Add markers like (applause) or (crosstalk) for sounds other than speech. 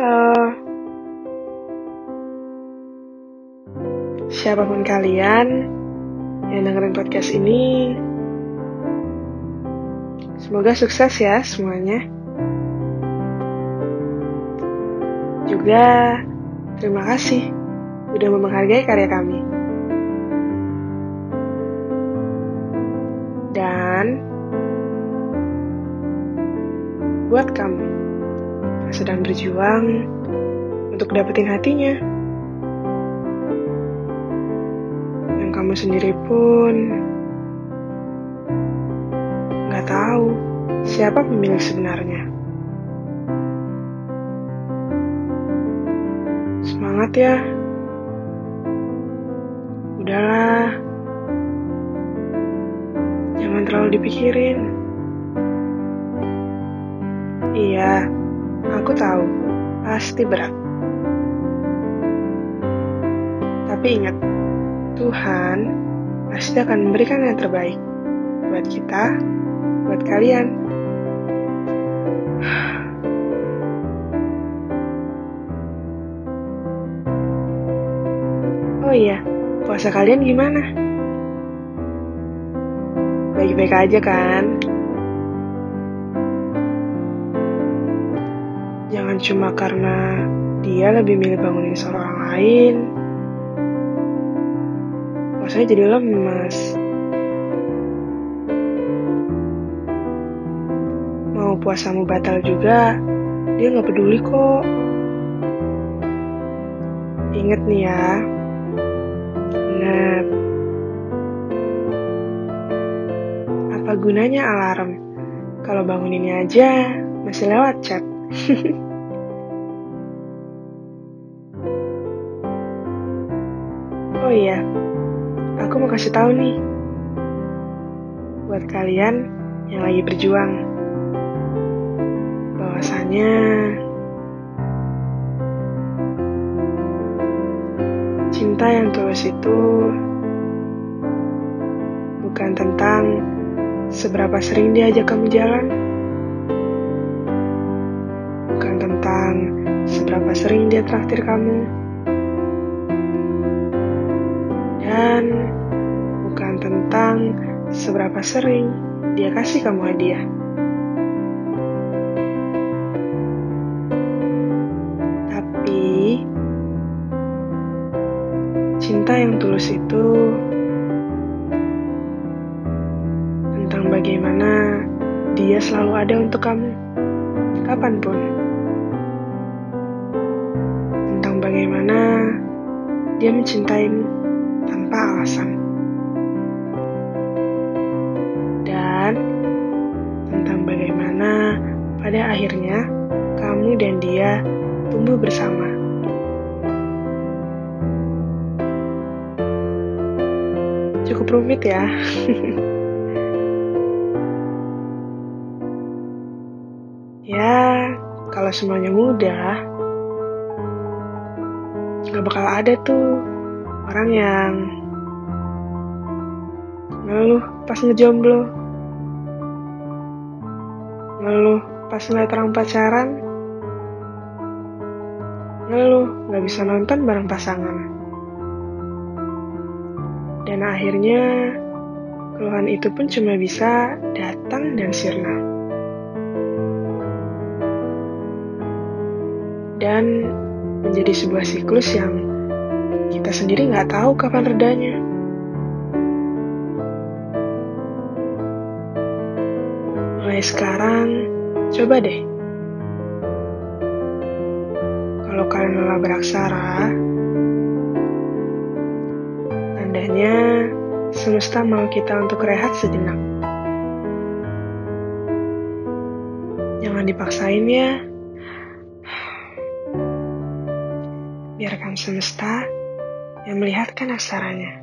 Halo. Siapa pun kalian yang dengerin podcast ini, semoga sukses ya semuanya. Juga terima kasih udah menghargai karya kami. Dan buat kamu sedang berjuang untuk dapetin hatinya. Yang kamu sendiri pun nggak tahu siapa pemilik sebenarnya. Semangat ya. Udahlah. Jangan terlalu dipikirin. Iya, aku tahu. Pasti berat. Tapi ingat, Tuhan pasti akan memberikan yang terbaik buat kita, buat kalian. Oh iya, puasa kalian gimana? Baik-baik aja kan? Jangan cuma karena dia lebih milih bangunin seorang lain. Puasanya jadi lemas. Mau puasamu batal juga, dia nggak peduli kok. Ingat nih ya, ingat. Apa gunanya alarm kalau banguninnya aja masih lewat chat? (laughs) oh iya, aku mau kasih tahu nih. Buat kalian yang lagi berjuang bahwasanya cinta yang tulus itu bukan tentang seberapa sering diajak kamu jalan, tentang seberapa sering dia traktir kamu, dan bukan tentang seberapa sering dia kasih kamu hadiah. Tapi cinta yang tulus itu tentang bagaimana dia selalu ada untuk kamu, kapan pun. Dia mencintaimu tanpa alasan. Dan tentang bagaimana pada akhirnya kamu dan dia tumbuh bersama. Cukup rumit ya. (laughs) Ya, kalau semuanya mudah, nggak bakal ada tuh orang yang ngeluh pas ngejomblo, ngeluh pas ngeliat orang pacaran, ngeluh nggak bisa nonton bareng pasangan. Dan akhirnya, keluhan itu pun cuma bisa datang dan sirna. dan menjadi sebuah siklus yang kita sendiri nggak tahu kapan redanya. Mulai sekarang, coba deh. Kalau kalian lelah beraksara, tandanya semesta mau kita untuk rehat sejenak. Jangan dipaksain ya. Biarkan semesta yang melihatkan aksaranya.